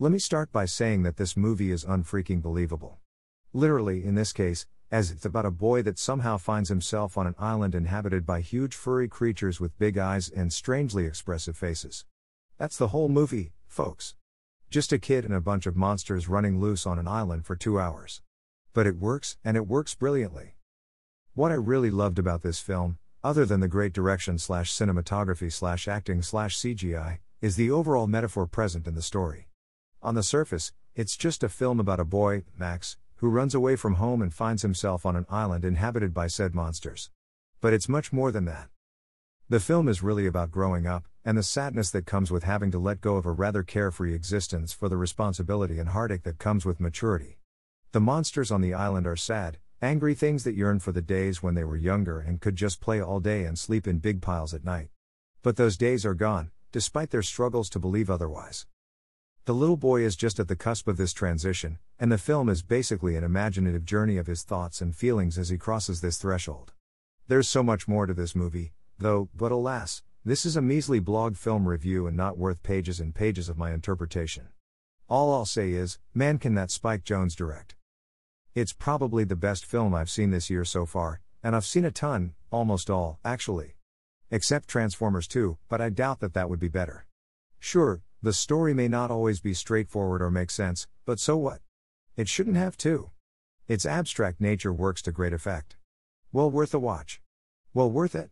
Let me start by saying that this movie is unfreaking believable. Literally, in this case, as it's about a boy that somehow finds himself on an island inhabited by huge furry creatures with big eyes and strangely expressive faces. That's the whole movie, folks. Just a kid and a bunch of monsters running loose on an island for two hours. But it works, and it works brilliantly. What I really loved about this film, other than the great direction slash cinematography slash acting slash CGI, is the overall metaphor present in the story. On the surface, it's just a film about a boy, Max, who runs away from home and finds himself on an island inhabited by said monsters. But it's much more than that. The film is really about growing up, and the sadness that comes with having to let go of a rather carefree existence for the responsibility and heartache that comes with maturity. The monsters on the island are sad, angry things that yearn for the days when they were younger and could just play all day and sleep in big piles at night. But those days are gone, despite their struggles to believe otherwise. The little boy is just at the cusp of this transition, and the film is basically an imaginative journey of his thoughts and feelings as he crosses this threshold. There's so much more to this movie, though, but alas, this is a measly blog film review and not worth pages and pages of my interpretation. All I'll say is, man, can that Spike Jonze direct. It's probably the best film I've seen this year so far, and I've seen a ton, almost all, actually. Except Transformers 2, but I doubt that that would be better. Sure, the story may not always be straightforward or make sense, but so what? It shouldn't have to. Its abstract nature works to great effect. Well worth a watch. Well worth it.